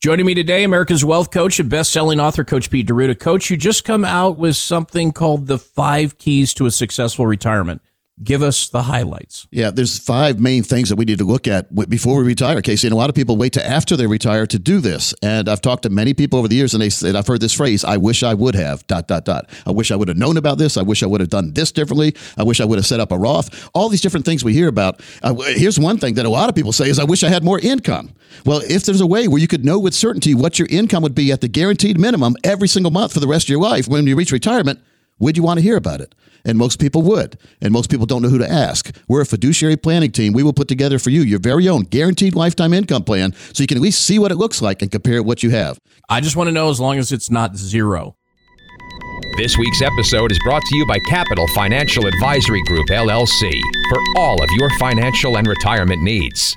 Joining me today, America's Wealth Coach and best-selling author, Coach Pete D'Arruda. Coach, you just come out with something called the Five Keys to a Successful Retirement. Give us the highlights. Yeah, there's five main things that we need to look at before we retire, Casey. And a lot of people wait to after they retire to do this. And I've talked to many people over the years, and they said, I've heard this phrase, I wish I would have, dot, dot, dot. I wish I would have known about this. I wish I would have done this differently. I wish I would have set up a Roth. All these different things we hear about. Uh, here's one thing that a lot of people say is, I wish I had more income. Well, if there's a way where you could know with certainty what your income would be at the guaranteed minimum every single month for the rest of your life when you reach retirement, would you want to hear about it? And most people would. And most people don't know who to ask. We're a fiduciary planning team. We will put together for you your very own guaranteed lifetime income plan so you can at least see what it looks like and compare what you have. I just want to know as long as it's not zero. This week's episode is brought to you by Capital Financial Advisory Group, LLC, for all of your financial and retirement needs.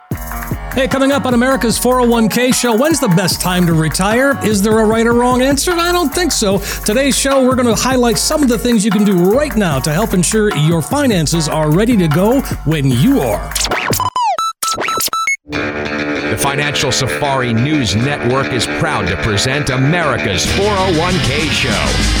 Hey, coming up on America's 401k show, when's the best time to retire? Is there a right or wrong answer? I don't think so. Today's show, we're going to highlight some of the things you can do right now to help ensure your finances are ready to go when you are. The Financial Safari News Network is proud to present America's 401k show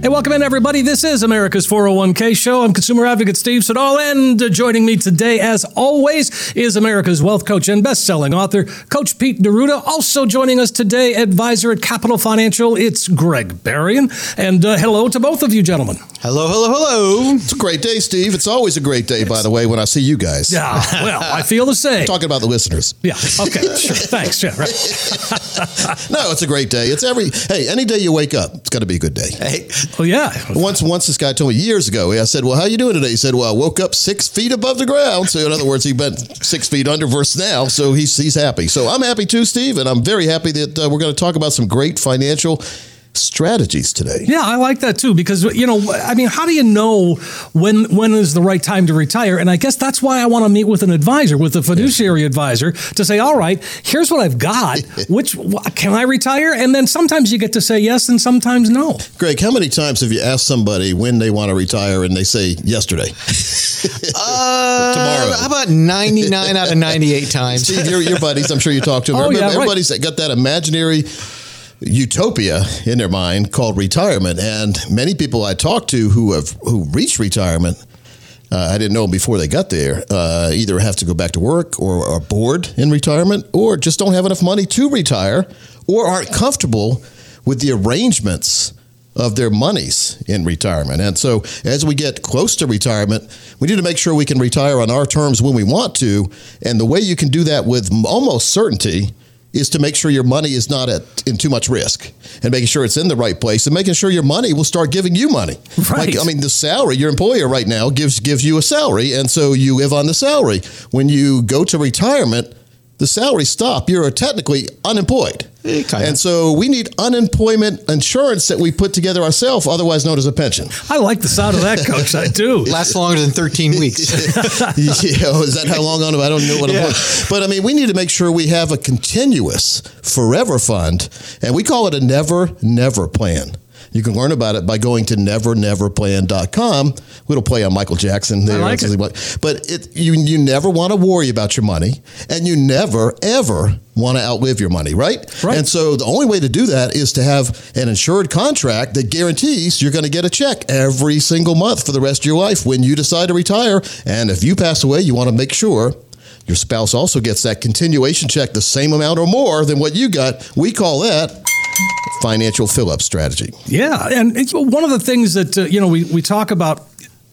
Hey, welcome in, everybody. This is America's 401k show. I'm consumer advocate Steve Siddall, and joining me today, as always, is America's wealth coach and best-selling author, Coach Pete D'Arruda. Also joining us today, advisor at Capital Financial, it's Greg Berrien. And uh, hello to both of you, gentlemen. Hello, hello, hello. It's a great day, Steve. It's always a great day, by the way, when I see you guys. Yeah, well, I feel the same. talking about the listeners. Yeah, okay, sure. Thanks. Yeah, right. no, it's a great day. It's every, hey, any day you wake up, it's got to be a good day. Hey, Oh yeah. Once, once this guy told me years ago. I said, "Well, how you doing today?" He said, "Well, I woke up six feet above the ground." So, in other words, he went six feet under versus now. So he's he's happy. So I'm happy too, Steve, and I'm very happy that uh, we're going to talk about some great financial strategies today. Yeah, I like that too because you know, I mean, how do you know when when is the right time to retire? And I guess that's why I want to meet with an advisor, with a fiduciary yeah. advisor, to say, all right, here's what I've got. Which can I retire? And then sometimes you get to say yes, and sometimes no. Greg, how many times have you asked somebody when they want to retire, and they say yesterday, uh, tomorrow? How about ninety nine out of ninety eight times? Steve, your, your buddies, I'm sure you talk to them. Oh, yeah, Everybody's right. got that imaginary utopia in their mind called retirement. And many people I talk to who have who reached retirement, uh, I didn't know before they got there, uh, either have to go back to work or are bored in retirement or just don't have enough money to retire or aren't comfortable with the arrangements of their monies in retirement. And so as we get close to retirement, we need to make sure we can retire on our terms when we want to. And the way you can do that with almost certainty is to make sure your money is not at in too much risk and making sure it's in the right place and making sure your money will start giving you money. Right. Like, I mean, the salary, your employer right now gives gives you a salary, and so you live on the salary. When you go to retirement, the salary stop. You're technically unemployed. Eh, and so we need unemployment insurance that we put together ourselves, otherwise known as a pension. I like the sound of that, Coach. I do. Lasts longer than 13 weeks. yeah, is that how long on it? I don't know what yeah. it was. But I mean, we need to make sure we have a continuous forever fund, and we call it a never, never plan. You can learn about it by going to neverneverplan.com. It'll play on Michael Jackson there. I like it. But it, you, you never want to worry about your money, and you never, ever want to outlive your money, right? Right. And so the only way to do that is to have an insured contract that guarantees you're going to get a check every single month for the rest of your life when you decide to retire. And if you pass away, you want to make sure your spouse also gets that continuation check the same amount or more than what you got. We call that financial fill up strategy. Yeah. And one of the things that, uh, you know, we, we talk about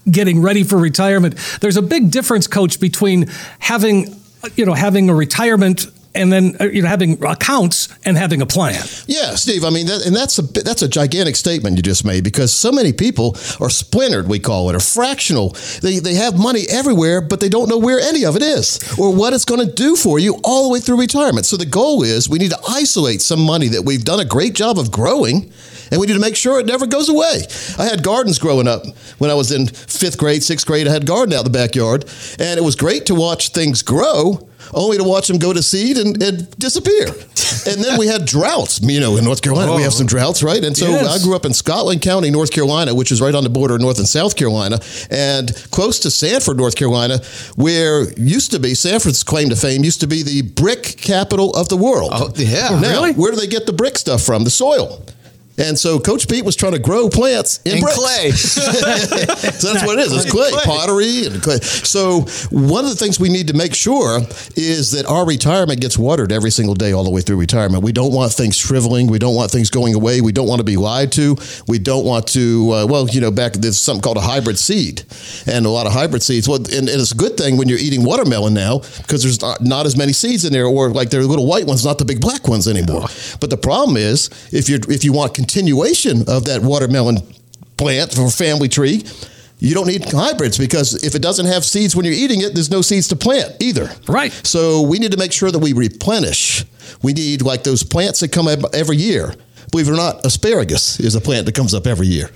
getting ready for retirement, there's a big difference, coach, between having, you know, having a retirement and then uh, you know having accounts and having a plan. Yeah, Steve. I mean, that, and that's a that's a gigantic statement you just made because so many people are splintered. We call it or fractional. They they have money everywhere, but they don't know where any of it is or what it's going to do for you all the way through retirement. So the goal is we need to isolate some money that we've done a great job of growing and we need to make sure it never goes away. I had gardens growing up when I was in fifth grade, sixth grade. I had garden out in the backyard, and it was great to watch things grow only to watch them go to seed and, and disappear. and then we had droughts. You know, in North Carolina, oh. we have oh. some droughts, right? And so yes. I grew up in Scotland County, North Carolina, which is right on the border of North and South Carolina, and close to Sanford, North Carolina, where used to be Sanford's claim to fame used to be the brick capital of the world. Oh, yeah, now, really? Where do they get the brick stuff from? The soil. And so Coach Pete was trying to grow plants in, in clay. so that's what it is. It's clay, clay, pottery, and clay. So one of the things we need to make sure is that our retirement gets watered every single day all the way through retirement. We don't want things shriveling. We don't want things going away. We don't want to be lied to. We don't want to. Uh, well, you know, back there's something called a hybrid seed, and a lot of hybrid seeds. Well, and, and it's a good thing when you're eating watermelon now because there's not, not as many seeds in there, or like they're little white ones, not the big black ones anymore. But the problem is if you if you want continuation of that watermelon plant or family tree, you don't need hybrids because if it doesn't have seeds when you're eating it, there's no seeds to plant either. Right. So we need to make sure that we replenish. We need like those plants that come every year believe it or not, asparagus is a plant that comes up every year.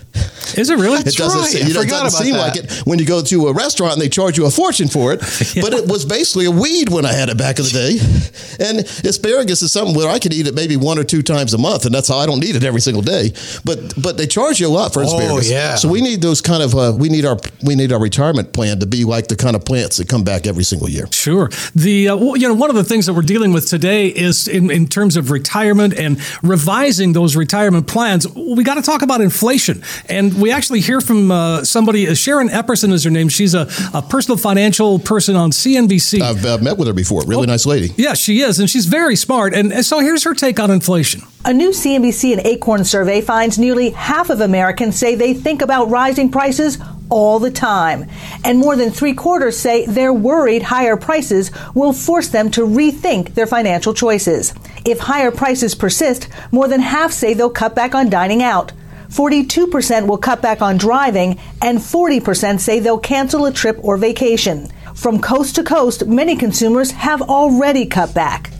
Is it really? it doesn't, right. you know, it doesn't seem that. like it when you go to a restaurant and they charge you a fortune for it, yeah. but it was basically a weed when I had it back in the day. And asparagus is something where I could eat it maybe one or two times a month, and that's how I don't need it every single day. But but they charge you a lot for asparagus. Oh, yeah. So we need those kind of uh, we need our we need our retirement plan to be like the kind of plants that come back every single year. Sure. The uh, you know one of the things that we're dealing with today is in, in terms of retirement and revising those those retirement plans, we got to talk about inflation. And we actually hear from uh, somebody, uh, Sharon Epperson is her name. She's a, a personal financial person on CNBC. I've uh, met with her before. Really oh, nice lady. Yeah, she is. And she's very smart. And, and so here's her take on inflation. A new CNBC and Acorn survey finds nearly half of Americans say they think about rising prices all the time. And more than three quarters say they're worried higher prices will force them to rethink their financial choices. If higher prices persist, more than half say they'll cut back on dining out. 42% will cut back on driving, and 40% say they'll cancel a trip or vacation. From coast to coast, many consumers have already cut back.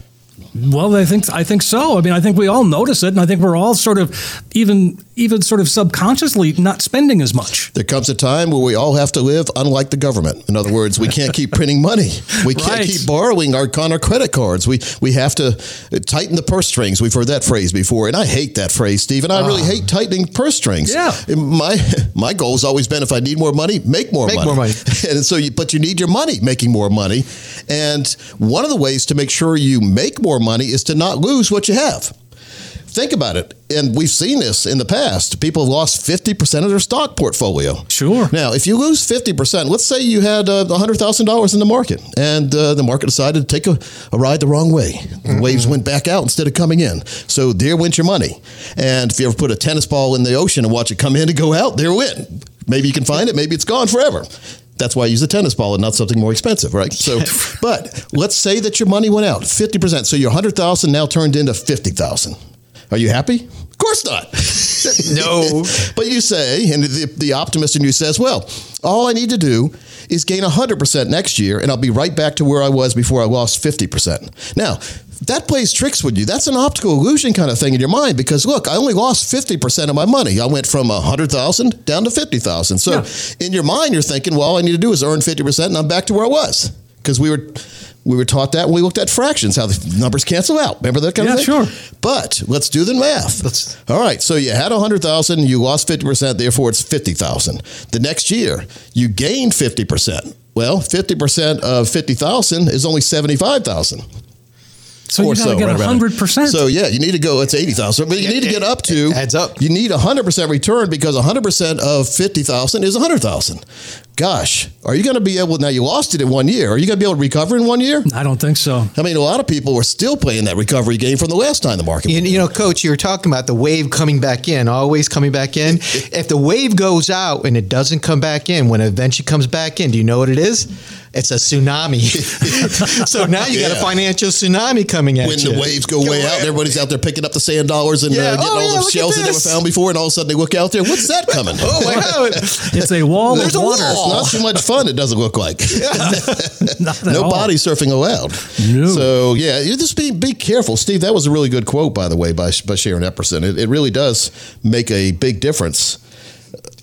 Well, I think I think so. I mean, I think we all notice it, and I think we're all sort of even even sort of subconsciously not spending as much. There comes a time where we all have to live unlike the government. In other words, we can't keep printing money. We can't right. keep borrowing our on our credit cards. We we have to tighten the purse strings. We've heard that phrase before, and I hate that phrase, Steve. And I uh, really ah. hate tightening purse strings. Yeah. My my goal has always been if I need more money, make more make money. more money. and so, you, but you need your money making more money. And one of the ways to make sure you make more money is to not lose what you have. Think about it. And we've seen this in the past. People have lost 50% of their stock portfolio. Sure. Now, if you lose 50%, let's say you had uh, $100,000 in the market and uh, the market decided to take a, a ride the wrong way. The mm-hmm. waves went back out instead of coming in. So there went your money. And if you ever put a tennis ball in the ocean and watch it come in and go out, there it went. Maybe you can find it, maybe it's gone forever. That's why I use a tennis ball and not something more expensive, right? So, but let's say that your money went out 50%. So your 100,000 now turned into 50,000. Are you happy? Of course not. no. but you say, and the, the optimist in you says, well, all I need to do is gain 100% next year, and I'll be right back to where I was before I lost 50%. Now, that plays tricks with you. That's an optical illusion kind of thing in your mind because look, I only lost 50% of my money. I went from 100,000 down to 50,000. So yeah. in your mind, you're thinking, well, all I need to do is earn 50% and I'm back to where I was because we were we were taught that when we looked at fractions, how the numbers cancel out. Remember that kind yeah, of thing? Yeah, sure. But let's do the math. Let's, All right. So you had 100,000, you lost 50%, therefore it's 50,000. The next year, you gained 50%. Well, 50% of 50,000 is only 75,000. So you so, get hundred percent. So yeah, you need to go. It's eighty thousand, but you need to get up to adds up. You need hundred percent return because hundred percent of fifty thousand is hundred thousand. gosh, are you going to be able? Now you lost it in one year. Are you going to be able to recover in one year? I don't think so. I mean, a lot of people are still playing that recovery game from the last time the market. You, you know, Coach, you were talking about the wave coming back in, always coming back in. if the wave goes out and it doesn't come back in, when it eventually comes back in, do you know what it is? It's a tsunami. so now you got a financial tsunami coming at when you. the waves go way out, and everybody's out there picking up the sand dollars and Yeah. uh, getting Oh, all yeah, the shells at they never found before, and all of a sudden they look out there. What's that coming? Oh my God! It's a wall There's of a water. wall. It's not too much fun. It doesn't look like. Not at no all. body surfing allowed. No. So yeah, you just be be careful, Steve. That was a really good quote, by the way, by by Sharon Epperson. It, it really does make a big difference.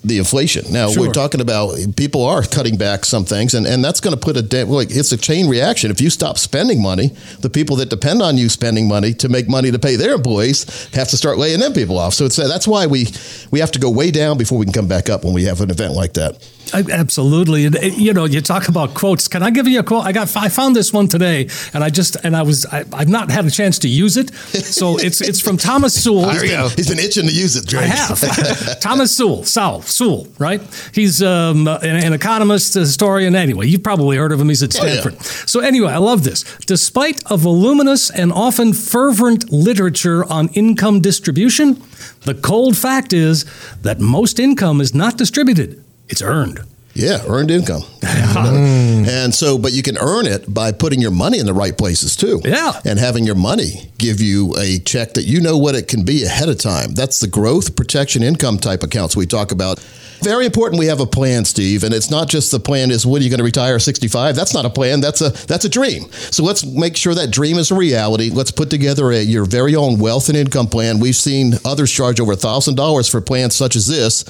The inflation. Now Sure. we're talking about people are cutting back some things, and, and that's going to put a dent. Like it's a chain reaction. If you stop spending money, the people that depend on you spending money to make money to pay their employees have to start laying them people off. So it's that's why we we have to go way down before we can come back up when we have an event like that. I, absolutely. And, you know, you talk about quotes. Can I give you a quote? I got, I found this one today, and I just, and I was, I, I've not had a chance to use it. So it's, it's from Thomas Sewell. He's been, he's been itching to use it. Drake. I have. Thomas Sewell, Sewell, Sewell, right? He's um, an, an economist, a historian. Anyway, you've probably heard of him. He's at Oh, yeah. Stanford. So, anyway, I love this. Despite a voluminous and often fervent literature on income distribution, the cold fact is that most income is not distributed, it's earned. Yeah, earned income. Mm. And so, but you can earn it by putting your money in the right places too. Yeah. And having your money give you a check that you know what it can be ahead of time. That's the growth protection income type accounts we talk about. Very important we have a plan, Steve, and it's not just the plan is when are you going to retire at 65? That's not a plan, that's a that's a dream. So let's make sure that dream is a reality. Let's put together a, your very own wealth and income plan. We've seen others charge over $1,000 for plans such as this.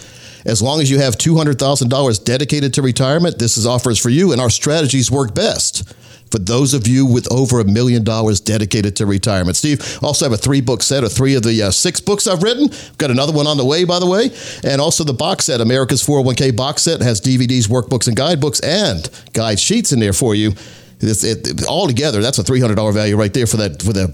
As long as you have $200,000 dedicated to retirement, this is offers for you, and our strategies work best for those of you with over a million dollars dedicated to retirement. Steve, also have a three book set of three of the uh, six books I've written. I've got another one on the way, by the way. And also the box set, America's 401k box set, has DVDs, workbooks, and guidebooks and guide sheets in there for you. It's, it, all together, that's a $300 value right there for that for the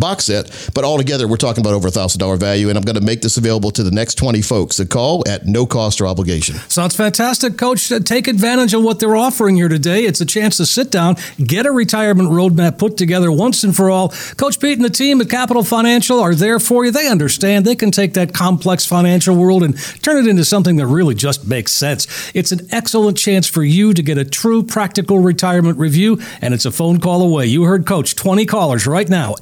box set. But altogether, we're talking about over a thousand dollar value, and I'm going to make this available to the next 20 folks. A call at no cost or obligation. Sounds fantastic, Coach. Uh, Take advantage of what they're offering here today. It's a chance to sit down, get a retirement roadmap put together once and for all. Coach Pete and the team at Capital Financial are there for you. They understand. They can take that complex financial world and turn it into something that really just makes sense. It's an excellent chance for you to get a true practical retirement review, and it's a phone call away. You heard Coach, 20 callers right now,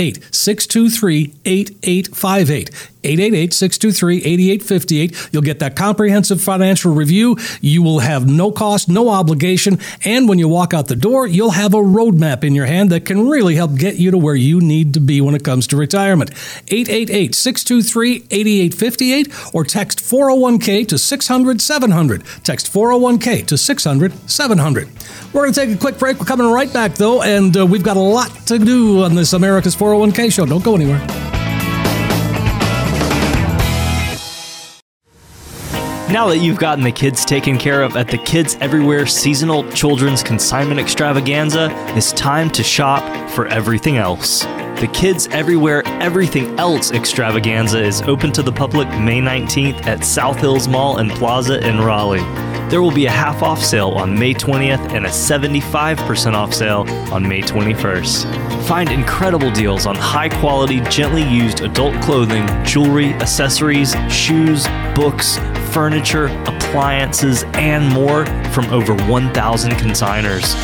888 623 8858. 888 623 8858. You'll get that comprehensive financial review. You will have no cost, no obligation. And when you walk out the door, you'll have a roadmap in your hand that can really help get you to where you need to be when it comes to retirement. 888 623 8858 or text 401k to 600 700. Text 401k to 600 700. We're going to take a quick break. We're coming right back, though, and uh, we've got a lot to do on this America's 401k show. Don't go anywhere. Now that you've gotten the kids taken care of at the Kids Everywhere Seasonal Children's Consignment Extravaganza, it's time to shop for everything else. The Kids Everywhere Everything Else Extravaganza is open to the public May 19th at South Hills Mall and Plaza in Raleigh. There will be a half off sale on May 20th and a 75% off sale on May 21st. Find incredible deals on high quality, gently used adult clothing, jewelry, accessories, shoes, books, furniture, appliances, and more from over 1,000 consigners.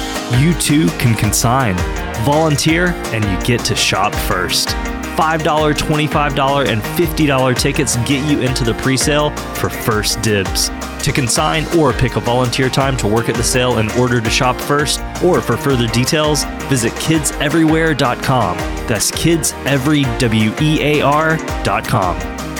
You too can consign. Volunteer, and you get to shop first. $5, $25, and $50 tickets get you into the presale for first dibs. To consign or pick a volunteer time to work at the sale in order to shop first, or for further details, visit kidseverywhere.com. That's kidseverywear.com.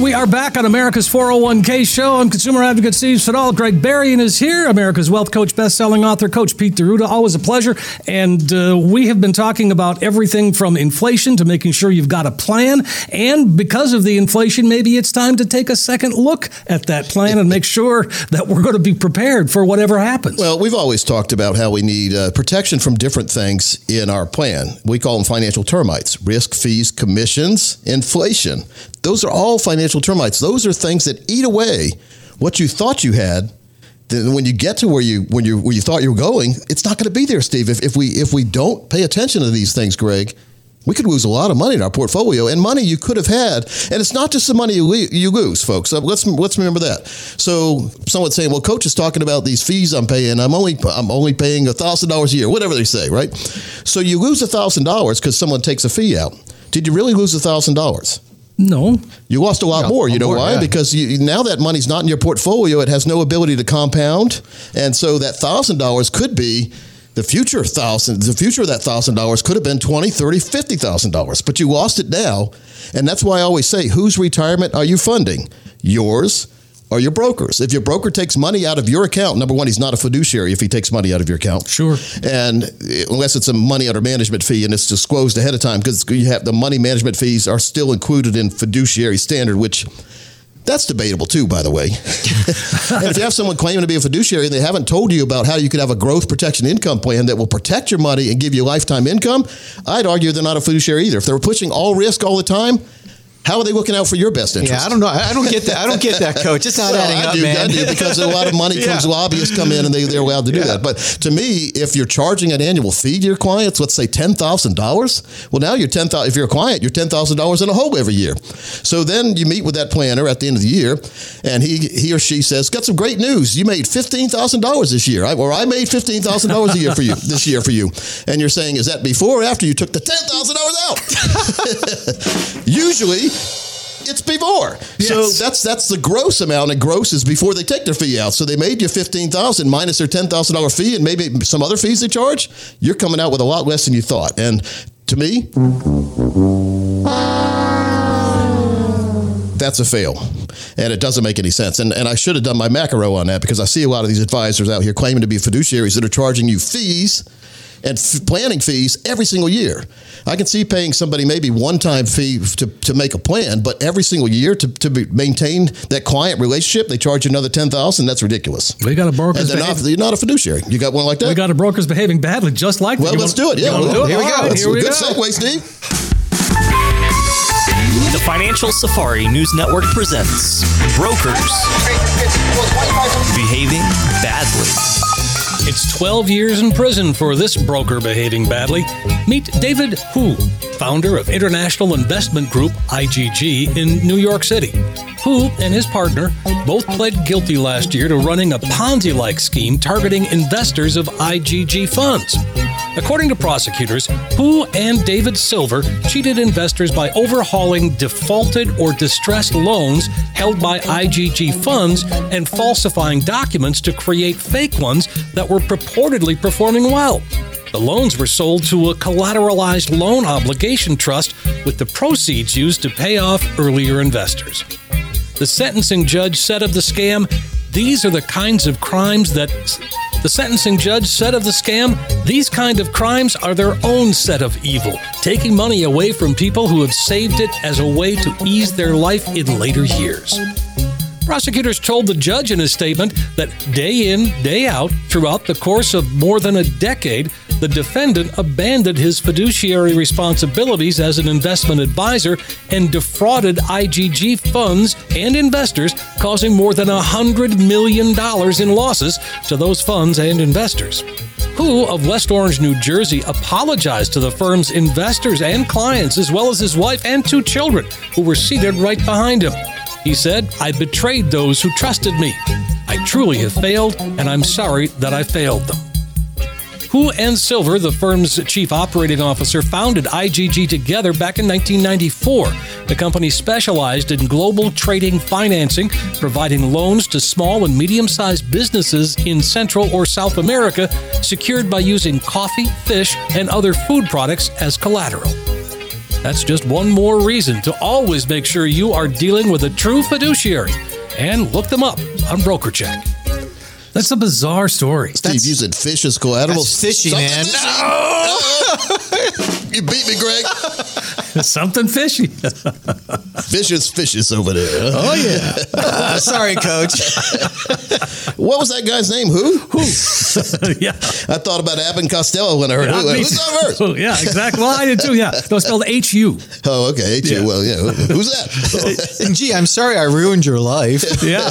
we are back on America's 401k show. I'm consumer advocate Steve Siddall. Greg Berrien is here, America's wealth coach, best-selling author, Coach Pete D'Arruda. Always a pleasure. And uh, we have been talking about everything from inflation to making sure you've got a plan. And because of the inflation, maybe it's time to take a second look at that plan and make sure that we're going to be prepared for whatever happens. Well, we've always talked about how we need uh, protection from different things in our plan. We call them financial termites risk, fees, commissions, inflation. Those are all financial termites. Those are things that eat away what you thought you had. Then when you get to where you when you where you thought you were going, it's not going to be there, Steve. If, if we if we don't pay attention to these things, Greg, we could lose a lot of money in our portfolio and money you could have had. And it's not just the money you, lose, folks. Uh, let's let's remember that. So someone's saying, "Well, coach is talking about these fees I'm paying. I'm only I'm only paying a thousand dollars a year, whatever they say, right?" So you lose a thousand dollars because someone takes a fee out. Did you really lose a thousand dollars? No. You lost a lot Yeah, more. You know more, why? yeah. Because you, now that money's not in your portfolio, it has no ability to compound, and so that thousand dollars could be the future thousand. The future of that thousand dollars could have been twenty, thirty, fifty thousand dollars, but you lost it now, and that's why I always say, whose retirement are you funding? Yours. Or your brokers. If your broker takes money out of your account, number one, he's not a fiduciary if he takes money out of your account. Sure. And unless it's a money under management fee and it's disclosed ahead of time, because you have the money management fees are still included in fiduciary standard, which that's debatable too, by the way. and if you have someone claiming to be a fiduciary and they haven't told you about how you could have a growth protection income plan that will protect your money and give you lifetime income, I'd argue they're not a fiduciary either. If they're pushing all risk all the time, how are they looking out for your best interest? Yeah, I don't know. I don't get that. I don't get that, coach. It's not Well, adding I up, do, man. I do because a lot of money comes. Lobbyists come in and they, they're allowed to do that. But to me, if you're charging an annual fee to your clients, let's say ten thousand dollars, well, now you're ten thousand. If you're a client, you're ten thousand dollars in a hole every year. So then you meet with that planner at the end of the year, and he he or she says, "Got some great news. You made fifteen thousand dollars this year, or I made fifteen thousand dollars a year for you this year for you." And you're saying, "Is that before or after you took the ten thousand dollars out?" Usually it's before. So that's that's the gross amount, and gross is before they take their fee out. So they made you fifteen thousand minus their ten thousand dollar fee, and maybe some other fees they charge. You're coming out with a lot less than you thought. And to me, that's a fail. And it doesn't make any sense. And, and I should have done my macro on that because I see a lot of these advisors out here claiming to be fiduciaries that are charging you fees and f- planning fees every single year. I can see paying somebody maybe one time fee to, to make a plan, but every single year to, to be, maintain that client relationship, they charge you another 10000 That's ridiculous. We got a And broker's they're not, you're not a fiduciary. You got one like that? we got a broker's behaving badly, just like well, that. You let's wanna- do it. Yeah, well, do it? here we go. right, That's here a we good go. segue, Steve. The Financial Safari News Network presents Brokers Behaving Badly. It's 12 years in prison for this broker behaving badly. Meet David Hu, founder of International Investment Group, IGG, in New York City. Hu and his partner both pled guilty last year to running a Ponzi like scheme targeting investors of IGG funds. According to prosecutors, Hu and David Silver cheated investors by overhauling defaulted or distressed loans held by IGG funds and falsifying documents to create fake ones that were purportedly performing well. The loans were sold to a collateralized loan obligation trust with the proceeds used to pay off earlier investors. The sentencing judge said of the scam, these are the kinds of crimes that the sentencing judge said of the scam, these kind of crimes are their own set of evil, taking money away from people who have saved it as a way to ease their life in later years. Prosecutors told the judge in his statement that day in, day out, throughout the course of more than a decade, the defendant abandoned his fiduciary responsibilities as an investment advisor and defrauded IGG funds and investors, causing more than $100 million in losses to those funds and investors. Hu of West Orange, New Jersey, apologized to the firm's investors and clients, as well as his wife and two children, who were seated right behind him. He said, I betrayed those who trusted me. I truly have failed, and I'm sorry that I failed them. Hu and Silver, the firm's chief operating officer, founded IGG together back in 1994. The company specialized in global trading financing, providing loans to small and medium sized businesses in Central or South America, secured by using coffee, fish, and other food products as collateral. That's just one more reason to always make sure you are dealing with a true fiduciary and look them up on BrokerCheck. That's a bizarre story. Steve using fish as collateral. That's fishy, Something man. fishy. you beat me, Greg. Something fishy. Fishes, fishes over there. Oh yeah. Uh, sorry, coach. What was that guy's name? Who? Who? yeah. I thought about Abbott Costello when I heard Yeah, who. me Who's too. that first? Oh, yeah, exactly. Well, I did too. Yeah, it was spelled H U. Oh, okay. H-U. Yeah. Well, yeah. Who's that? And gee, I'm sorry I ruined your life. Yeah.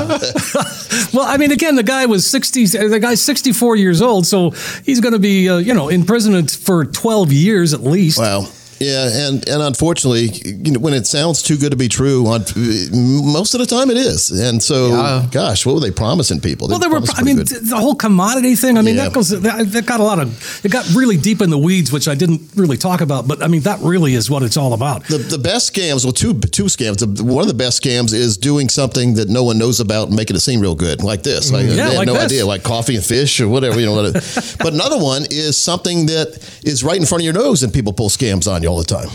well, I mean, again, the guy was sixty. The guy's sixty-four years old, so he's going to be, uh, you know, in prison for twelve years at least. wow. Yeah, and and unfortunately, you know, when it sounds too good to be true, on most of the time it is. And so, Yeah. gosh, what were they promising people? Well, there were. I mean, good. the whole commodity thing. I mean, Yeah. that goes. That, that got a lot of. It got really deep in the weeds, which I didn't really talk about. But I mean, that really is what it's all about. The, the best scams, well, two two scams. One of the best scams is doing something that no one knows about and making it seem real good, like this. Like, mm, Yeah, they like no this. idea, like coffee and fish or whatever. You know. What but another one is something that is right in front of your nose, and people pull scams on you all the time.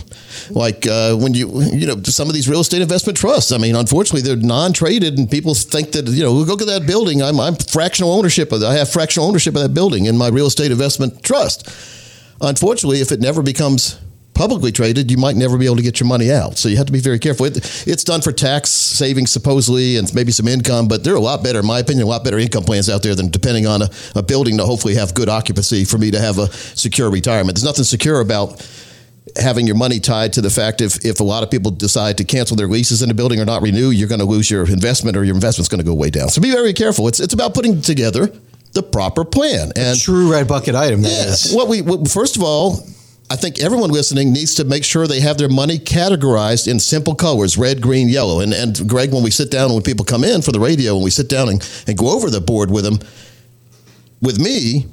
Like uh, when you you know some of these real estate investment trusts. I mean, unfortunately, they're non-traded, and people think that you know, look at that building. I'm I'm fractional ownership. Of, I have fractional ownership of that building in my real estate investment trust. Unfortunately, if it never becomes publicly traded, you might never be able to get your money out. So you have to be very careful. It, it's done for tax savings, supposedly, and maybe some income, but there are a lot better, in my opinion, a lot better income plans out there than depending on a, a building to hopefully have good occupancy for me to have a secure retirement. There's nothing secure about having your money tied to the fact if, if a lot of people decide to cancel their leases in the building or not renew, you're going to lose your investment or your investment's going to go way down. So be very careful. It's, it's about putting together the proper plan. And True red bucket item. That yeah. is. What we what, first of all, I think everyone listening needs to make sure they have their money categorized in simple colors: red, green, yellow. And and Greg, when we sit down, when people come in for the radio, when we sit down and, and go over the board with them, with me.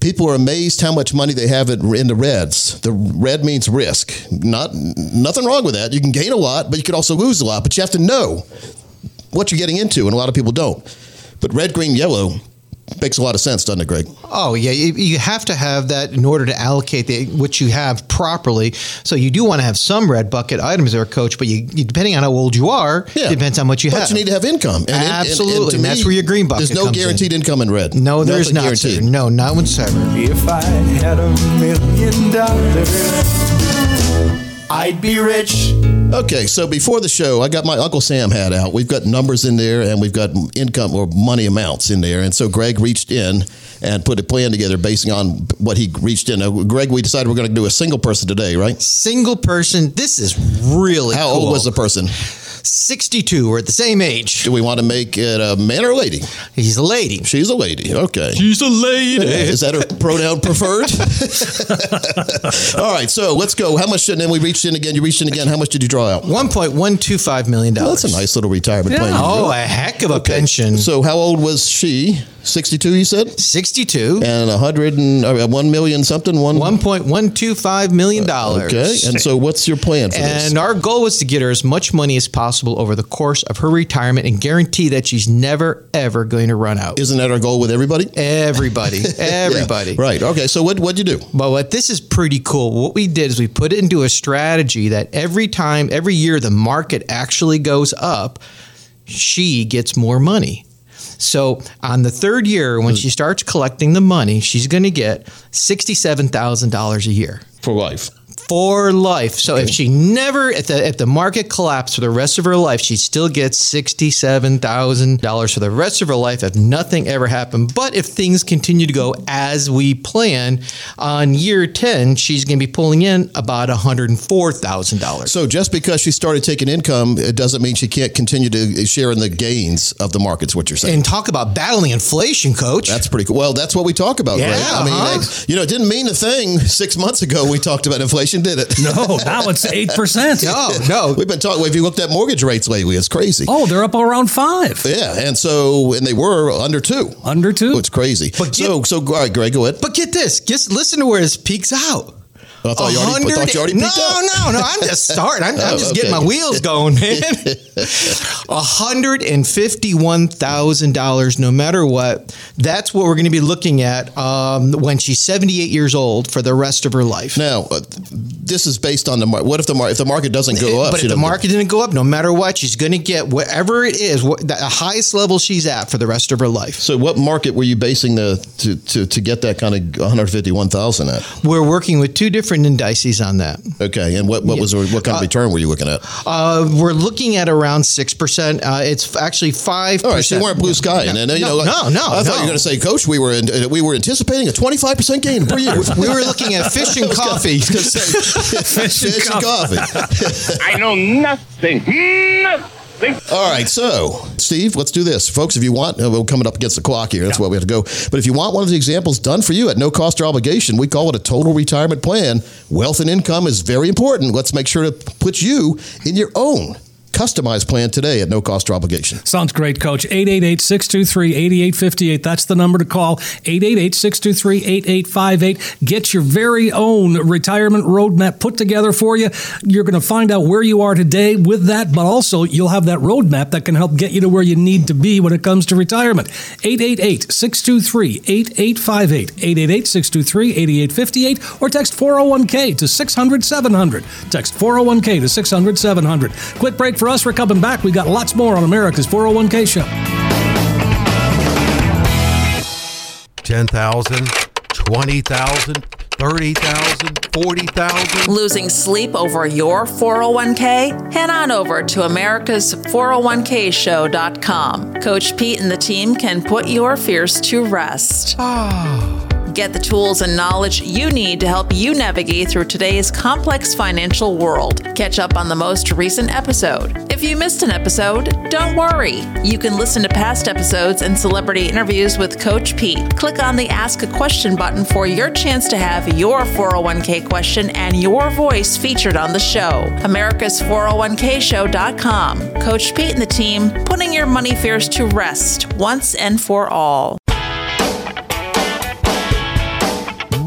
People are amazed how much money they have in the reds. The red means risk. Not nothing wrong with that. You can gain a lot, but you could also lose a lot. But you have to know what you're getting into, and a lot of people don't. But red, green, yellow makes a lot of sense, doesn't it, Greg? Oh yeah, you, you have to have that in order to allocate the, what you have properly. So you do want to have some red bucket items there, coach. But you, you depending on how old you are, Yeah. depends on what you but have. you need to have income. And- and- and- and Absolutely, to and that's where your green bucket There's no comes in. guaranteed income in red. no, there's Nothing not. Guaranteed. No, not whatsoever. If I had a million dollars, I'd be rich. Okay, so before the show, I got my Uncle Sam hat out. We've got numbers in there and we've got income or money amounts in there. And so Greg reached in and put a plan together based on what he reached in. Now, Greg, we decided we're going to do a single person today, right? Single person. This is really How cool. old was the person? 62. We're at the same age. Do we want to make it a man or a lady? He's a lady. She's a lady. Okay. She's a lady. Is that her pronoun preferred? All right, so let's go. How much? And then we reached in again. You reached in again. How much did you draw out? One point one two five million Well, dollars. that's a nice little retirement Yeah. plan. Oh, drew. a heck of a pension. So how old was she? 62, you said? 62. And 100 and uh, 1 million something? One, One point one two five million dollars. Okay. And so what's your plan for this? And our goal was to get her as much money as possible over the course of her retirement and guarantee that she's never, ever going to run out. Isn't that our goal with everybody? Everybody, everybody. Yeah, Right. Okay. So what, what'd you do? But what this is pretty cool. What we did is we put it into a strategy that every time, every year the market actually goes up, she gets more money. So on the third year, when she starts collecting the money, she's going to get sixty-seven thousand dollars a year For life. For life. So if she never, if the if the market collapsed for the rest of her life, she still gets sixty-seven thousand dollars for the rest of her life if nothing ever happened. But if things continue to go as we plan, on year ten, she's going to be pulling in about one hundred and four thousand dollars. So just because she started taking income, it doesn't mean she can't continue to share in the gains of the markets, what you're saying. And talk about battling inflation, coach. that's pretty cool. Well, that's what we talk about, Yeah, Greg. I mean, uh-huh. it- you know, it didn't mean a thing six months ago we talked about inflation, did it? No, now it's eight percent. no, no. We've been talking, if you looked at mortgage rates lately, it's crazy. Oh, they're up around five, Yeah, and so and they were under two. under two. It's crazy. But so so all right, Greg, go ahead. But get this, just listen to where this peaks out. I thought you already, I thought you already no, no, no. I'm just starting. I'm, I'm Oh, just okay. getting my wheels going, man. hundred and fifty-one thousand dollars, no matter what. That's what we're going to be looking at um, when she's seventy-eight years old for the rest of her life. Now, uh, this is based on the market. What if the mar- if the market doesn't go up? but if the market didn't go up, no matter what, she's going to get whatever it is, what, the highest level she's at for the rest of her life. So, what market were you basing the to to, to get that kind of one hundred fifty one thousand at? We're working with two different different indices on that. Okay, and what, what was what kind of return were you looking at? Uh, we're looking at around six percent. Uh, it's actually five. All right, so you weren't blue sky, no, and then, you no, know, no, no, I thought no. you were going to say, Coach, we were in, uh, we were anticipating a twenty five percent gain per year. we were looking at fish and coffee. Fish and coffee. I know nothing. Nothing. All right, so Steve, let's do this, folks. If you want, uh, we're coming up against the clock here. That's why we have to go. But if you want one of the examples done for you at no cost or obligation, we call it a total retirement plan. Wealth and income is very important. Let's make sure to put you in your own customized plan today at no cost or obligation. Sounds great, Coach. 888 623 8858. That's the number to call. 888 623 8858. Get your very own retirement roadmap put together for you. You're going to find out where you are today with that, but also you'll have that roadmap that can help get you to where you need to be when it comes to retirement. 888 623 8858. 888 623 8858. Or text 401k to 600 700. Text 401k to 600 700. Quick break for us. We're coming back. We've got lots more on America's 401k show. 10,000, 20,000, 30,000, 40,000. Losing sleep over your 401k? Head on over to America's 401kshow.com. Coach Pete and the team can put your fears to rest. Ah. Get the tools and knowledge you need to help you navigate through today's complex financial world. Catch up on the most recent episode. If you missed an episode, don't worry. You can listen to past episodes and celebrity interviews with Coach Pete. Click on the Ask a Question button for your chance to have your 401k question and your voice featured on the show. America's 401kshow.com. Coach Pete and the team putting your money fears to rest once and for all.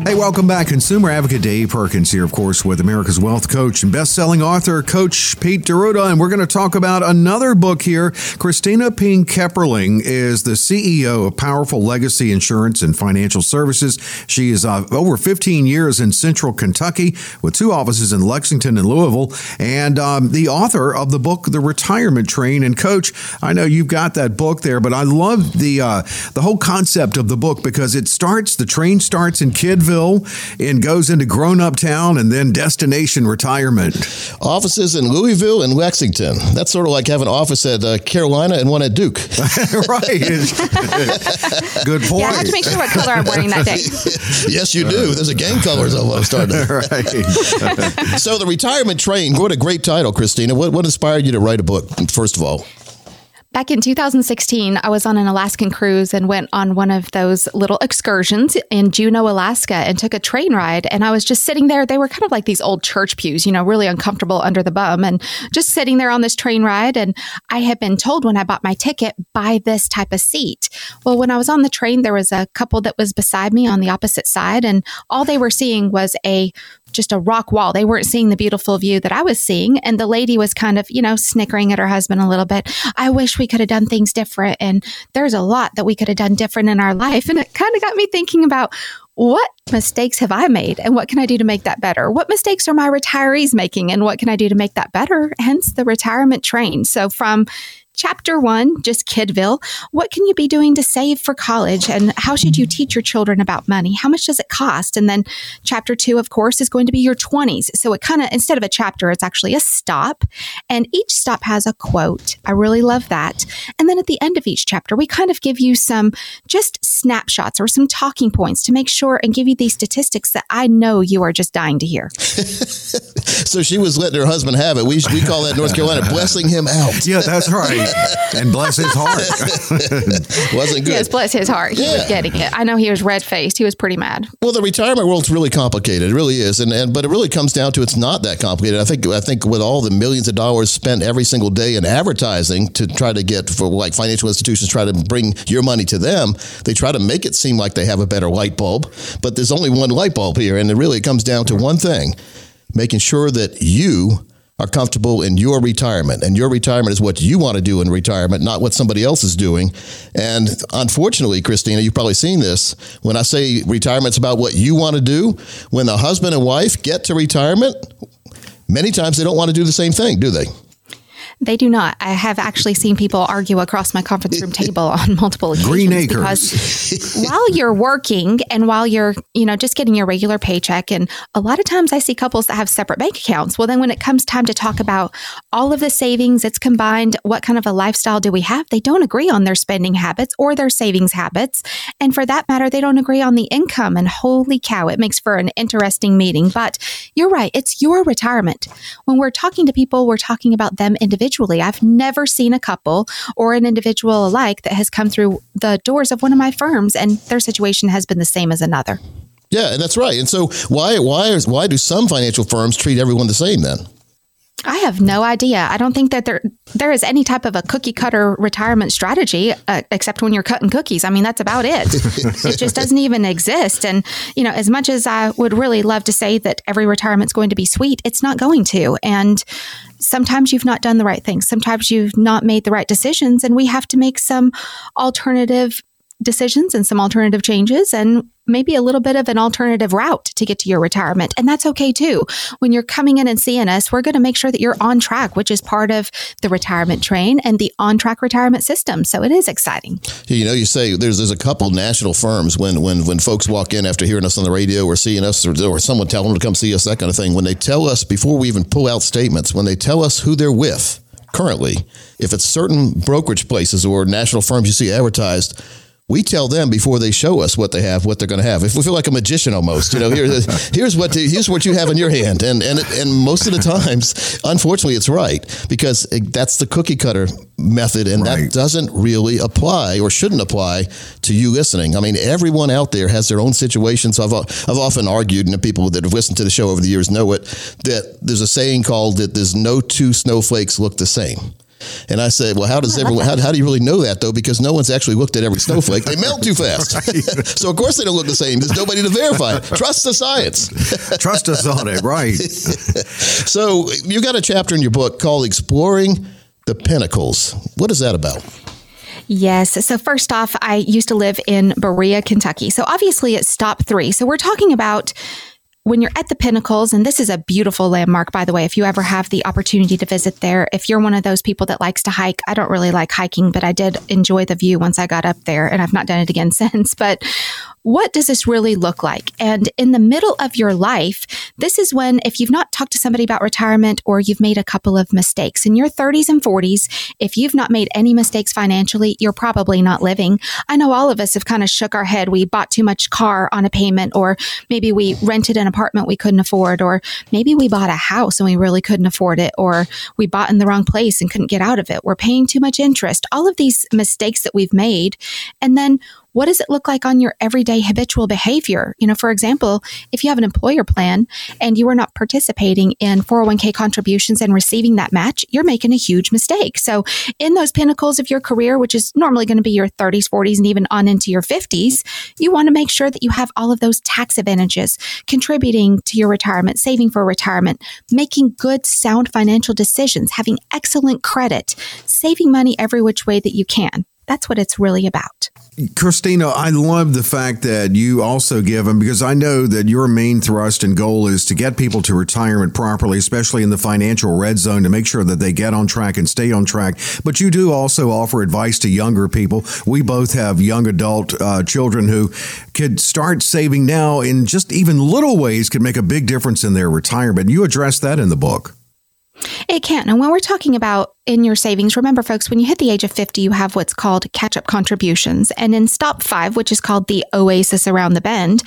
Hey, welcome back. Consumer advocate Dave Perkins here, of course, with America's Wealth Coach and best-selling author Coach Pete D'Arruda, and we're going to talk about another book here. Christina Ping Kepperling is the CEO of Powerful Legacy Insurance and Financial Services. She is uh, over 15 years in Central Kentucky with two offices in Lexington and Louisville, and um, the author of the book The Retirement Train. And Coach, I know you've got that book there, but I love the uh, the whole concept of the book because it starts. The train starts in Kidville and goes into grown up town and then destination retirement. Offices in Louisville and Lexington. That's sort of like having an office at uh, Carolina and one at Duke. right. Good point. Yeah, I have to make sure what color I'm wearing that day. yes, you do. There's a gang colors almost starting. right. so the retirement train. What a great title, Christina. What what inspired you to write a book? First of all. Back in 2016, I was on an Alaskan cruise and went on one of those little excursions in Juneau, Alaska, and took a train ride. And I was just sitting there. They were kind of like these old church pews, you know, really uncomfortable under the bum, and just sitting there on this train ride. And I had been told when I bought my ticket, buy this type of seat. Well, when I was on the train, there was a couple that was beside me on the opposite side, and all they were seeing was a just a rock wall. They weren't seeing the beautiful view that I was seeing. And the lady was kind of, you know, snickering at her husband a little bit. I wish we could have done things different. And there's a lot that we could have done different in our life. And it kind of got me thinking about what mistakes have I made and what can I do to make that better? What mistakes are my retirees making and what can I do to make that better? Hence the retirement train. So from Chapter one, just Kidville. What can you be doing to save for college? And how should you teach your children about money? How much does it cost? And then chapter two, of course, is going to be your 20s. So it kind of, instead of a chapter, it's actually a stop. And each stop has a quote. I really love that. And then at the end of each chapter, we kind of give you some just snapshots or some talking points to make sure and give you these statistics that I know you are just dying to hear. so she was letting her husband have it. We, we call that North Carolina blessing him out. Yeah, that's right. And bless his heart. Wasn't good. Yes, bless his heart. He Yeah. was getting it. I know he was red faced. He was pretty mad. Well, the retirement world's really complicated. It really is, and, and but it really comes down to it's not that complicated. I think I think with all the millions of dollars spent every single day in advertising to try to get for like financial institutions try to bring your money to them, they try to make it seem like they have a better light bulb. But there's only one light bulb here, and it really comes down to one thing: making sure that you are comfortable in your retirement. And your retirement is what you want to do in retirement, not what somebody else is doing. And unfortunately, Christina, you've probably seen this. When I say retirement's about what you want to do, when the husband and wife get to retirement, many times they don't want to do the same thing, do they? They do not. I have actually seen people argue across my conference room table on multiple occasions. Green acres. Because while you're working and while you're, you know, just getting your regular paycheck, and a lot of times I see couples that have separate bank accounts. Well, then when it comes time to talk about all of the savings, it's combined. What kind of a lifestyle do we have? They don't agree on their spending habits or their savings habits. And for that matter, they don't agree on the income. And holy cow, it makes for an interesting meeting. But you're right. It's your retirement. When we're talking to people, we're talking about them individually. I've never seen a couple or an individual alike that has come through the doors of one of my firms and their situation has been the same as another. Yeah, and that's right. And so why why is why do some financial firms treat everyone the same then? I have no idea. I don't think that there there is any type of a cookie cutter retirement strategy, uh, except when you're cutting cookies. I mean, that's about it. it just doesn't even exist. And you know, as much as I would really love to say that every retirement's going to be sweet, it's not going to. And sometimes you've not done the right things. Sometimes you've not made the right decisions, and we have to make some alternative decisions and some alternative changes and maybe a little bit of an alternative route to get to your retirement. And that's okay too. When you're coming in and seeing us, we're going to make sure that you're on track, which is part of the retirement train and the on track retirement system. So it is exciting. You know, you say there's there's a couple national firms when when when folks walk in after hearing us on the radio or seeing us or, or someone telling them to come see us, that kind of thing. When they tell us before we even pull out statements, when they tell us who they're with currently, if it's certain brokerage places or national firms you see advertised, we tell them before they show us what they have, what they're going to have. If we feel like a magician almost, you know, here, here's what here's what you have in your hand, and and and most of the times, unfortunately, it's right because that's the cookie cutter method, and right. that doesn't really apply or shouldn't apply to you listening. I mean, everyone out there has their own situations. I've I've often argued, and the people that have listened to the show over the years know it, that there's a saying called that there's no two snowflakes look the same. And I said, well, how does everyone, how, how do you really know that though? Because no one's actually looked at every snowflake. They melt too fast. so of course they don't look the same. There's nobody to verify it. Trust the science. Trust us on it. Right. so you got a chapter in your book called exploring the pinnacles. What is that about? Yes. So, first off, I used to live in Berea, Kentucky. So, obviously, it's stop three. So, we're talking about when you're at the pinnacles, and this is a beautiful landmark, by the way, if you ever have the opportunity to visit there, if you're one of those people that likes to hike, I don't really like hiking, but I did enjoy the view once I got up there, and I've not done it again since. But what does this really look like? And in the middle of your life, this is when, if you've not talked to somebody about retirement or you've made a couple of mistakes in your 30s and 40s, if you've not made any mistakes financially, you're probably not living. I know all of us have kind of shook our head. We bought too much car on a payment, or maybe we rented an apartment we couldn't afford, or maybe we bought a house and we really couldn't afford it, or we bought in the wrong place and couldn't get out of it. We're paying too much interest. All of these mistakes that we've made. And then what does it look like on your everyday habitual behavior? You know, for example, if you have an employer plan and you are not participating in 401k contributions and receiving that match, you're making a huge mistake. So, in those pinnacles of your career, which is normally going to be your 30s, 40s, and even on into your 50s, you want to make sure that you have all of those tax advantages, contributing to your retirement, saving for retirement, making good, sound financial decisions, having excellent credit, saving money every which way that you can. That's what it's really about. Christina, I love the fact that you also give them because I know that your main thrust and goal is to get people to retirement properly, especially in the financial red zone, to make sure that they get on track and stay on track. But you do also offer advice to younger people. We both have young adult uh, children who could start saving now in just even little ways could make a big difference in their retirement. You address that in the book. It can. And when we're talking about in your savings, remember, folks, when you hit the age of 50, you have what's called catch up contributions. And in stop five, which is called the oasis around the bend,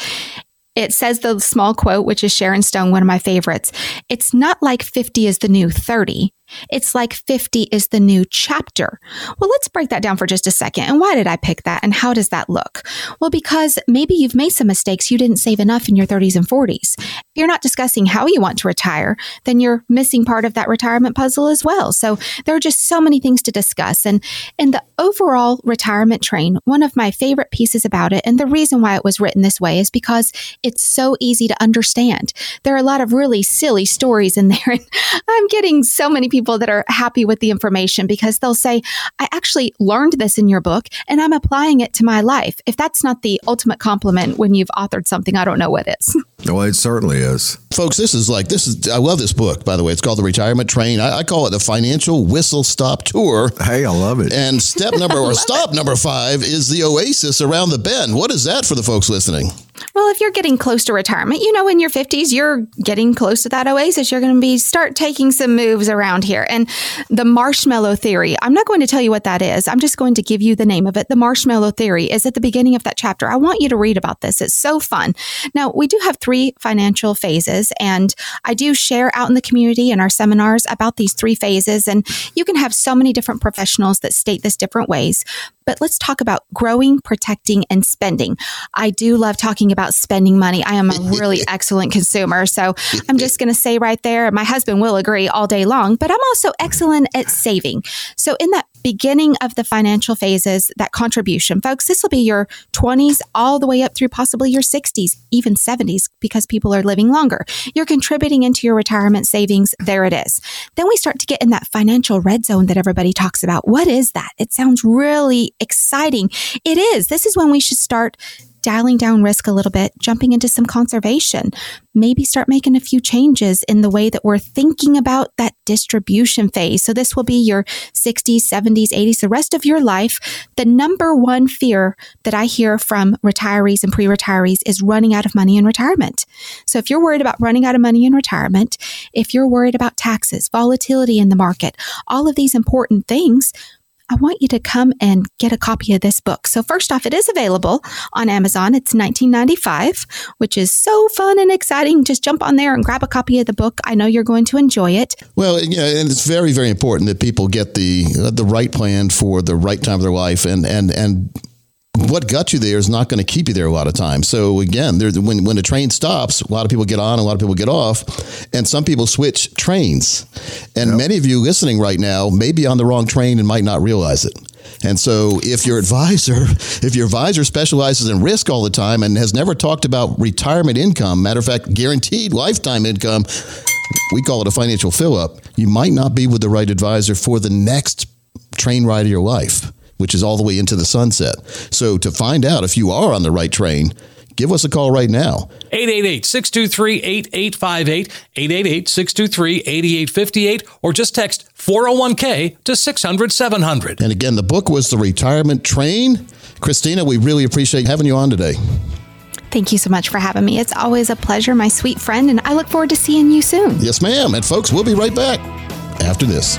it says the small quote, which is Sharon Stone, one of my favorites. It's not like 50 is the new 30. It's like 50 is the new chapter. Well, let's break that down for just a second. And why did I pick that? And how does that look? Well, because maybe you've made some mistakes. You didn't save enough in your 30s and 40s. If you're not discussing how you want to retire, then you're missing part of that retirement puzzle as well. So there are just so many things to discuss. And in the overall retirement train, one of my favorite pieces about it, and the reason why it was written this way is because it's so easy to understand. There are a lot of really silly stories in there. And I'm getting so many people that are happy with the information because they'll say, I actually learned this in your book and I'm applying it to my life. If that's not the ultimate compliment when you've authored something, I don't know what is. Well, it certainly is. Folks, this is like, this is, I love this book, by the way. It's called The Retirement Train. I, I call it the Financial Whistle Stop Tour. Hey, I love it. And step number, or stop number five is the Oasis around the bend. What is that for the folks listening? Well, if you're getting close to retirement, you know, in your 50s, you're getting close to that oasis. You're going to be start taking some moves around here. And the marshmallow theory, I'm not going to tell you what that is. I'm just going to give you the name of it. The marshmallow theory is at the beginning of that chapter. I want you to read about this. It's so fun. Now, we do have three financial phases, and I do share out in the community in our seminars about these three phases. And you can have so many different professionals that state this different ways. But let's talk about growing, protecting, and spending. I do love talking about spending money. I am a really excellent consumer. So I'm just going to say right there, my husband will agree all day long, but I'm also excellent at saving. So in that beginning of the financial phases, that contribution, folks, this will be your 20s all the way up through possibly your 60s, even 70s, because people are living longer. You're contributing into your retirement savings. There it is. Then we start to get in that financial red zone that everybody talks about. What is that? It sounds really exciting. It is. This is when we should start dialing down risk a little bit, jumping into some conservation, maybe start making a few changes in the way that we're thinking about that distribution phase. So this will be your 60s, 70s, 80s, the rest of your life. The number one fear that I hear from retirees and pre-retirees is running out of money in retirement. So if you're worried about running out of money in retirement, if you're worried about taxes, volatility in the market, all of these important things, I want you to come and get a copy of this book. So first off, it is available on Amazon. It's 1995, which is so fun and exciting. Just jump on there and grab a copy of the book. I know you're going to enjoy it. Well, and it's very, very important that people get the uh, the right plan for the right time of their life, and and and what got you there is not going to keep you there a lot of times. So again, there, when when the train stops, a lot of people get on, a lot of people get off, and some people switch trains. And yep. many of you listening right now may be on the wrong train and might not realize it. And so if your advisor, if your advisor specializes in risk all the time and has never talked about retirement income, matter of fact, guaranteed lifetime income, we call it a financial fill up, you might not be with the right advisor for the next train ride of your life which is all the way into the sunset. So to find out if you are on the right train, give us a call right now. 888 623 8858, 888 623 8858, or just text 401k to 600 700. And again, the book was The Retirement Train. Christina, we really appreciate having you on today. Thank you so much for having me. It's always a pleasure, my sweet friend, and I look forward to seeing you soon. Yes, ma'am. And folks, we'll be right back after this.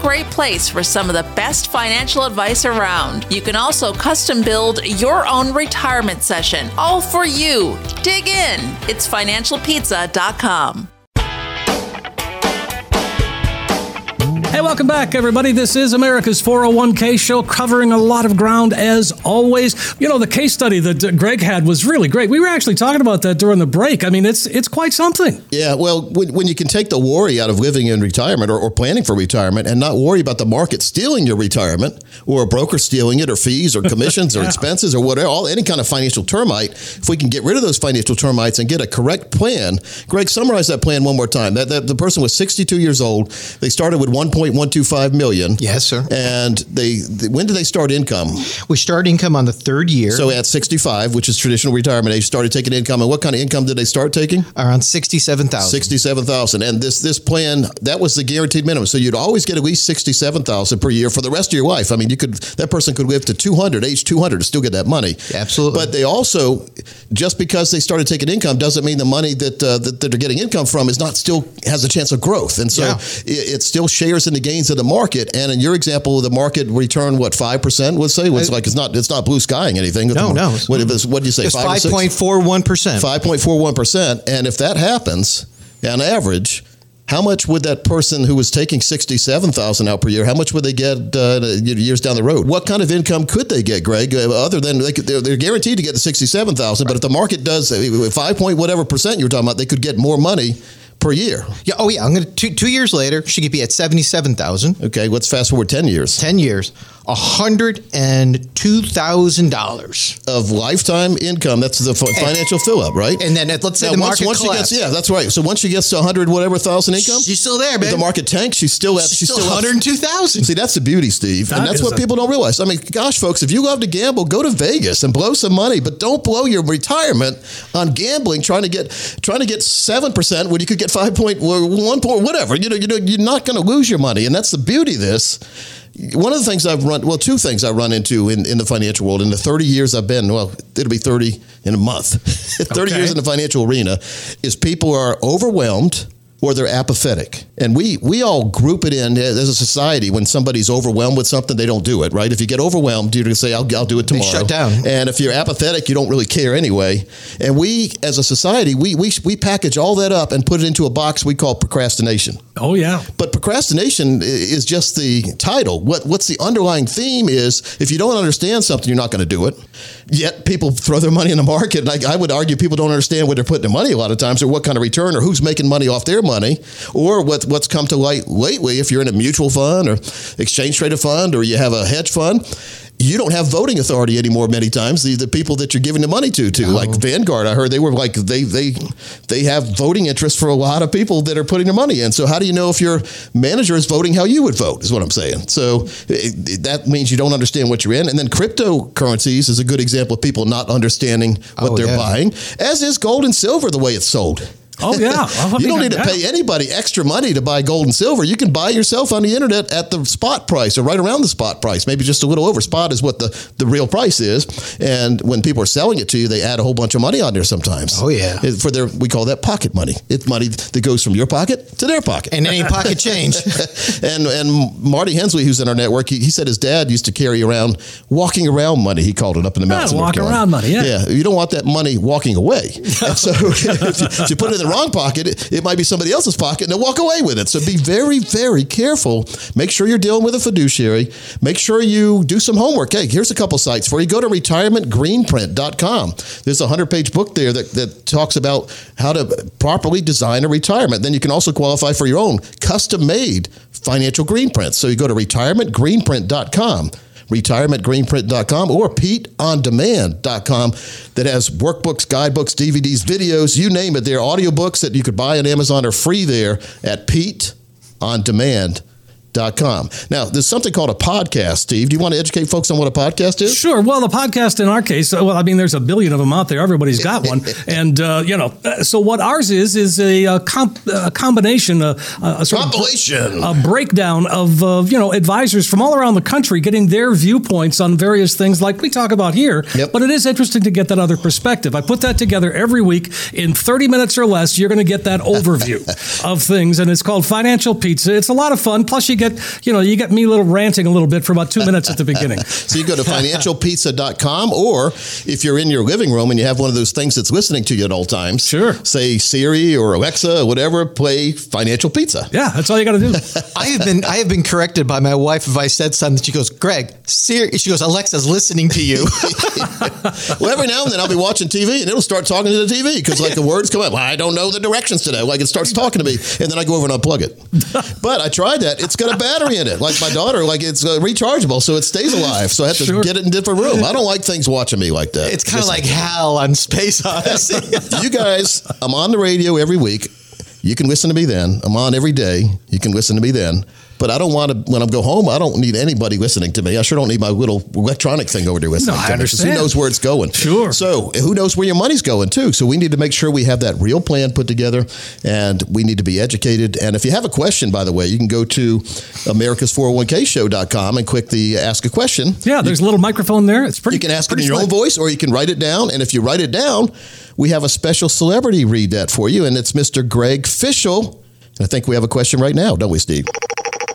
great place for some of the best financial advice around. You can also custom build your own retirement session, all for you. Dig in. It's financialpizza.com. Hey, welcome back, everybody. This is America's 401k show, covering a lot of ground as always. You know, the case study that Greg had was really great. We were actually talking about that during the break. I mean, it's it's quite something. Yeah, well, when, when you can take the worry out of living in retirement or, or planning for retirement and not worry about the market stealing your retirement or a broker stealing it or fees or commissions yeah. or expenses or whatever, all any kind of financial termite, if we can get rid of those financial termites and get a correct plan, Greg, summarize that plan one more time. That, that the person was 62 years old. They started with 1. 1.125 million. Yes, sir. And they, they, when do they start income? We start income on the third year. So at 65, which is traditional retirement age, started taking income. And what kind of income did they start taking? Around 67,000. 67,000. And this this plan that was the guaranteed minimum. So you'd always get at least 67,000 per year for the rest of your life. I mean, you could that person could live to 200, age 200 to still get that money. Absolutely. But they also just because they started taking income doesn't mean the money that uh, that, that they're getting income from is not still has a chance of growth. And so yeah. it, it still shares in the gains of the market. And in your example, the market return what five percent? Let's say it's like it's not it's not blue skying anything. No, no. What what do you say? It's five point four one percent. Five point four one percent. And if that happens, on average. How much would that person who was taking sixty-seven thousand out per year? How much would they get uh, years down the road? What kind of income could they get, Greg? Uh, other than they could, they're, they're, guaranteed to get the sixty-seven thousand, but if the market does uh, five point whatever percent you were talking about, they could get more money per year. Yeah. Oh, yeah. I'm gonna two, two years later, she could be at seventy-seven thousand. Okay. Let's fast forward ten years. Ten years. hundred and two thousand dollars of lifetime income. That's the financial fill up, right? And then let's say now, the once, market once she gets, yeah, that's right. So once she gets to hundred whatever thousand income, she's still there, man. The market tanks. She's still at. She's, she's still, hundred and two thousand. See, that's the beauty, Steve, That and that's what a- people don't realize. I mean, gosh, folks, if you love to gamble, go to Vegas and blow some money, but don't blow your retirement on gambling, trying to get trying to get seven percent when you could get five point one point whatever. You know, you know, you're not going to lose your money, and that's the beauty of this. One of the things I've run, well, two things I run into in, in the financial world in the 30 years I've been, well, it'll be 30 in a month, 30 Okay. years in the financial arena, is people are overwhelmed or they're apathetic. And we, we all group it in as a society. When somebody's overwhelmed with something, they don't do it, right? If you get overwhelmed, you're going to say, I'll, I'll do it tomorrow. shut down. And if you're apathetic, you don't really care anyway. And we, as a society, we, we, we package all that up and put it into a box we call procrastination. Oh yeah. But procrastination is just the title. What what's the underlying theme is if you don't understand something, you're not going to do it. Yet people throw their money in the market. I, I would argue people don't understand where they're putting their money a lot of times, or what kind of return, or who's making money off their money, or what what's come to light lately. If you're in a mutual fund or exchange traded fund, or you have a hedge fund. You don't have voting authority anymore. Many times, the, the people that you're giving the money to, to like Vanguard, I heard they were like they they they have voting interest for a lot of people that are putting their money in. So how do you know if your manager is voting how you would vote? Is what I'm saying. So it, it- that means you don't understand what you're in. And then cryptocurrencies is a good example of people not understanding what Oh, they're yeah. buying, as is gold and silver the way it's sold. Oh yeah. I you don't need to yeah. pay anybody extra money to buy gold and silver. You can buy yourself on the internet at the spot price or right around the spot price, maybe just a little over. Spot is what the, the real price is. And when people are selling it to you, they add a whole bunch of money on there sometimes. Oh, yeah. For their, we call that pocket money. It's money that goes from your pocket to their pocket. And ain't pocket change. and and Marty Hensley, who's in our network, he, he said his dad used to carry around walking around money. He called it up in the Yeah, mountains. of North walk around money, yeah. yeah. You don't want that money walking away. And so if you, if you put it in the wrong pocket, it, it might be somebody else's pocket, and they'll walk away with it. So be very very careful. Make sure you're dealing with a fiduciary. Make sure you do some homework. Hey, here's a couple sites for you. Go to retirementgreenprint.com. There's a hundred page book there that, that talks about how to properly design a retirement. Then you can also qualify for your own custom made financial green prints. So you go to retirementgreenprint.com retirementgreenprint.com or peteondemand.com that has workbooks, guidebooks, DVDs, videos, you name it. There are audiobooks that you could buy on Amazon are free there at peteondemand.com. Now, there's something called a podcast, Steve. Do you want to educate folks on what a podcast is? Sure. Well, the podcast in our case, uh, well, I mean, there's a billion of them out there. Everybody's got one, and uh, you know, uh, so what ours is is a, uh comp, a combination, a, a sort Compilation. of a breakdown of uh, you know advisors from all around the country getting their viewpoints on various things like we talk about here. Yep. But it is interesting to get that other perspective. I put that together every week in 30 minutes or less. You're going to get that overview of things, and it's called Financial Pizza. It's a lot of fun. Plus, you get you know you get me a little ranting a little bit for about two minutes at the beginning. So you go to financialpizza.com, or if you're in your living room and you have one of those things that's listening to you at all times, Sure. say Siri or Alexa or whatever, play Financial Pizza. Yeah, that's all you got to do. I have been I have been corrected by my wife if I said something. She goes, Greg, Siri. She goes, Alexa's listening to you. Well, every now and then I'll be watching TV and it'll start talking to the TV because like the words come up. I don't know the directions today. Like it starts talking to me, and then I go over and unplug it. But I tried that. It's got a battery in it. Like my daughter, like it's uh, rechargeable, so it stays alive. So I have to Sure. get it in different room. I don't like things watching me like that. it's kind of Just- like Hal on Space Odyssey. you guys, I'm on the radio every week. You can listen to me then. I'm on every day. You can listen to me then. But I don't want to, when I go home, I don't need anybody listening to me. I sure don't need my little electronic thing over there listening No, I to me. 'cause understand. Who knows where it's going? Sure. So who knows where your money's going too? So we need to make sure we have that real plan put together and we need to be educated. And if you have a question, by the way, you can go to americas401kshow.com and click the ask a question. Yeah, there's a little microphone there. It's pretty. You can ask it in your own voice or you can write it down. And if you write it down, we have a special celebrity read that for you. And it's Mr. Greg Fishel. I think we have a question right now, don't we, Steve?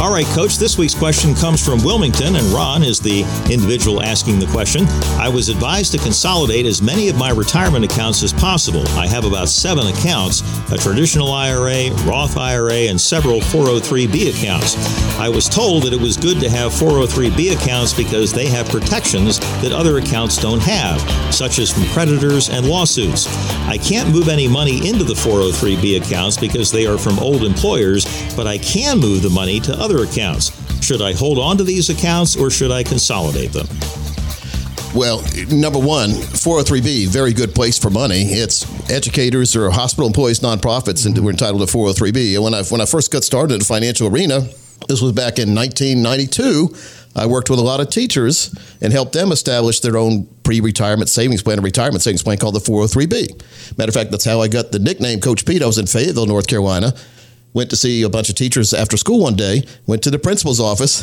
All right, Coach, this week's question comes from Wilmington, and Ron is the individual asking the question. I was advised to consolidate as many of my retirement accounts as possible. I have about seven accounts a traditional IRA, Roth IRA, and several 403b accounts. I was told that it was good to have 403b accounts because they have protections that other accounts don't have, such as from creditors and lawsuits. I can't move any money into the 403b accounts because they are from old employers, but I can move the money to other accounts. Should I hold on to these accounts or should I consolidate them? Well, number one, 403b, very good place for money. It's educators or hospital employees, nonprofits, and we're entitled to 403b. And when I when I first got started in the financial arena, this was back in 1992. I worked with a lot of teachers and helped them establish their own pre-retirement savings plan, a retirement savings plan called the 403b. Matter of fact, that's how I got the nickname Coach Pete. I was in Fayetteville, North Carolina went to see a bunch of teachers after school one day, went to the principal's office,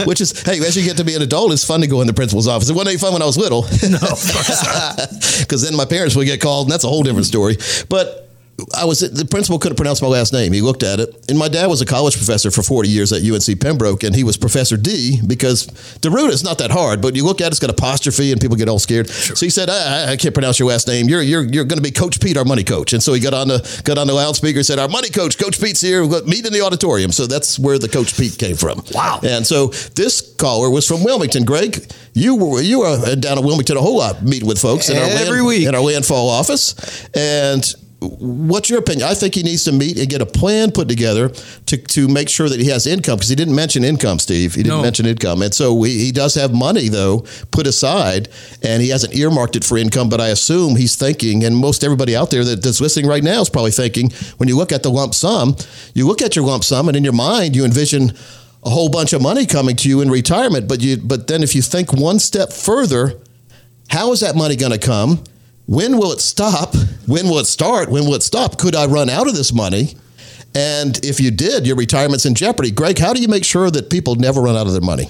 which is, hey, as you get to be an adult, it's fun to go in the principal's office. It wasn't any fun when I was little. No, because then my parents would get called, and that's a whole different story. But I was the principal couldn't pronounce my last name. He looked at it, and my dad was a college professor for 40 years at UNC Pembroke, and he was Professor D because D'Arruda is not that hard, but you look at it, it's got apostrophe, and people get all scared. Sure. So he said, I, I, can't pronounce your last name. You're you're you're going to be Coach Pete, our money coach." And so he got on the got on the loudspeaker, and said, "Our money coach, Coach Pete's here. We'll meet in the auditorium." So that's where the Coach Pete came from. Wow! And so this caller was from Wilmington. Greg, you were you were down in Wilmington a whole lot, meeting with folks in our every land, week in our landfall office, and what's your opinion? I think he needs to meet and get a plan put together to, to make sure that he has income because he didn't mention income, Steve. He didn't No. mention income. And so he, he does have money, though, put aside, and he hasn't earmarked it for income. But I assume he's thinking, and most everybody out there that, that's listening right now is probably thinking, when you look at the lump sum, you look at your lump sum, and in your mind, you envision a whole bunch of money coming to you in retirement. But you, but then if you think one step further, how is that money going to come? When will it stop? When will it start? When will it stop? Could I run out of this money? And if you did, your retirement's in jeopardy. Greg, how do you make sure that people never run out of their money?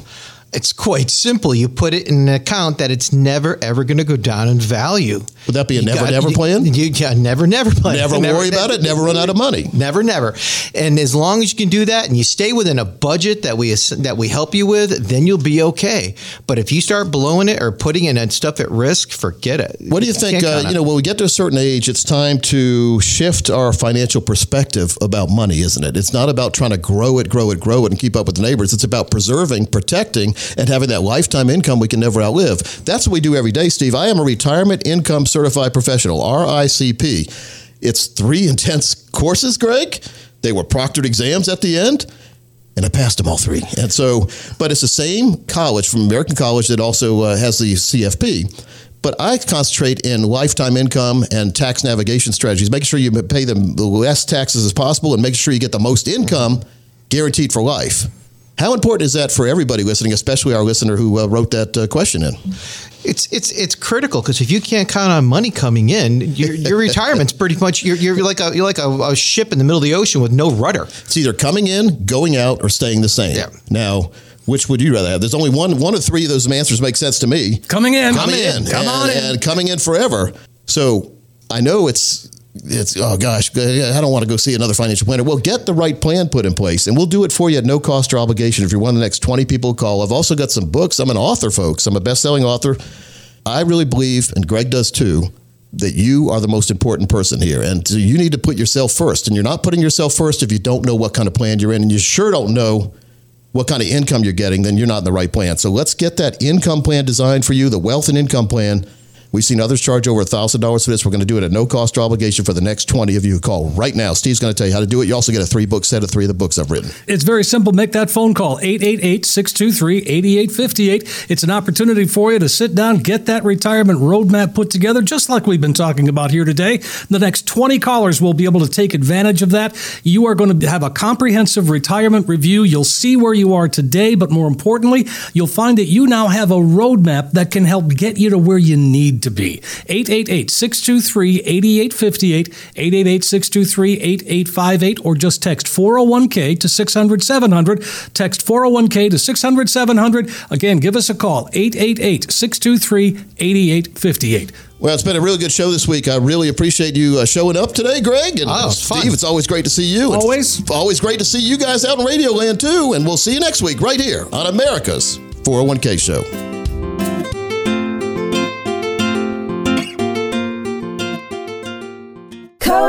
It's quite simple. You put it in an account that it's never ever going to go down in value. Would that be a You never, got- never plan? You, yeah, never, never plan. Never worry about it, never run out of money. Never, never. And as long as you can do that, and you stay within a budget that we that we help you with, then you'll be okay. But if you start blowing it or putting in stuff at risk, forget it. What do you think? Uh, you know, when we get to a certain age, it's time to shift our financial perspective about money, isn't it? It's not about trying to grow it, grow it, grow it, and keep up with the neighbors. It's about preserving, protecting, and having that lifetime income we can never outlive. That's what we do every day, Steve. I am a retirement income certified professional, RICP. It's three intense courses, Greg. They were proctored exams at the end and I passed them all three. And so, but it's the same college from American College that also uh, has the CFP. But I concentrate in lifetime income and tax navigation strategies, making sure you pay the less taxes as possible and making sure you get the most income guaranteed for life. How important is that for everybody listening, especially our listener who uh, wrote that uh, question in? It's it's it's critical because if you can't count on money coming in, your, your retirement's pretty much you're, you're like a you're like a, a ship in the middle of the ocean with no rudder. It's either coming in, going out, or staying the same. Yeah. Now, which would you rather have? There's only one one of three of those answers make sense to me. Coming in. coming in, Come and, on in. and coming in forever. So I know it's it's oh gosh, I don't want to go see another financial planner. Well, get the right plan put in place, and we'll do it for you at no cost or obligation. If you're one of the next 20 people call, I've also got some books. I'm an author, folks. I'm a best-selling author. I really believe, and Greg does too, that you are the most important person here, and so you need to put yourself first. And you're not putting yourself first if you don't know what kind of plan you're in, and you sure don't know what kind of income you're getting, then you're not in the right plan. So let's get that income plan designed for you, the wealth and income plan. We've seen others charge over $1,000 for this. We're going to do it at no cost or obligation for the next 20 of you who call right now. Steve's going to tell you how to do it. You also get a three book set of three of the books I've written. It's very simple. Make that phone call, 888-623-8858. It's an opportunity for you to sit down, get that retirement roadmap put together, just like we've been talking about here today. The next 20 callers will be able to take advantage of that. You are going to have a comprehensive retirement review. You'll see where you are today, but more importantly, you'll find that you now have a roadmap that can help get you to where you need need to be. 888 623 8858, 888 623 8858, or just text 401k to 600 700. Text 401k to 600 700. Again, give us a call 888 623 8858. Well, it's been a really good show this week. I really appreciate you uh, showing up today, Greg. And Oh, Steve, fun. it's always great to see you. It's Always. always great to see you guys out in Radio Land, too. And we'll see you next week right here on America's 401k Show.